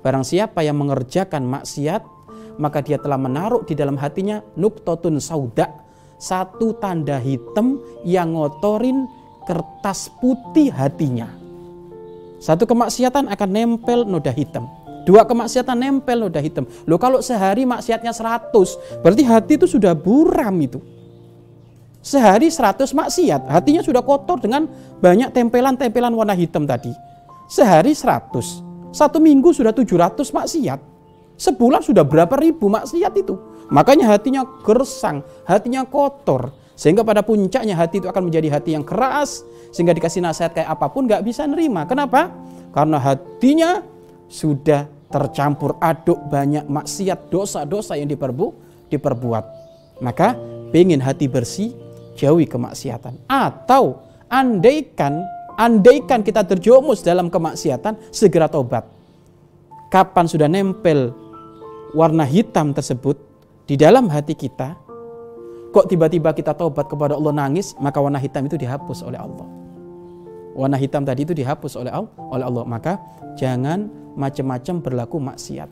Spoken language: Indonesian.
Barang siapa yang mengerjakan maksiat, maka dia telah menaruh di dalam hatinya nuktotun sauda, satu tanda hitam yang ngotorin kertas putih hatinya. Satu kemaksiatan akan nempel noda hitam. Dua kemaksiatan nempel noda hitam. Loh kalau sehari maksiatnya 100, berarti hati itu sudah buram itu. Sehari 100 maksiat, hatinya sudah kotor dengan banyak tempelan-tempelan warna hitam tadi. Sehari 100, satu minggu sudah 700 maksiat. Sebulan sudah berapa ribu maksiat itu. Makanya hatinya gersang, hatinya kotor. Sehingga pada puncaknya hati itu akan menjadi hati yang keras. Sehingga dikasih nasihat kayak apa pun gak bisa nerima. Kenapa? Karena hatinya sudah tercampur aduk banyak maksiat dosa-dosa yang diperbu, diperbuat. Maka pengen hati bersih, jauhi kemaksiatan. Atau andaikan andaikan kita terjumus dalam kemaksiatan, segera tobat. Kapan sudah nempel warna hitam tersebut di dalam hati kita, kok tiba-tiba kita tobat kepada Allah nangis, maka warna hitam itu dihapus oleh Allah. Warna hitam tadi itu dihapus oleh Allah, oleh Allah. Maka jangan macam-macam berlaku maksiat.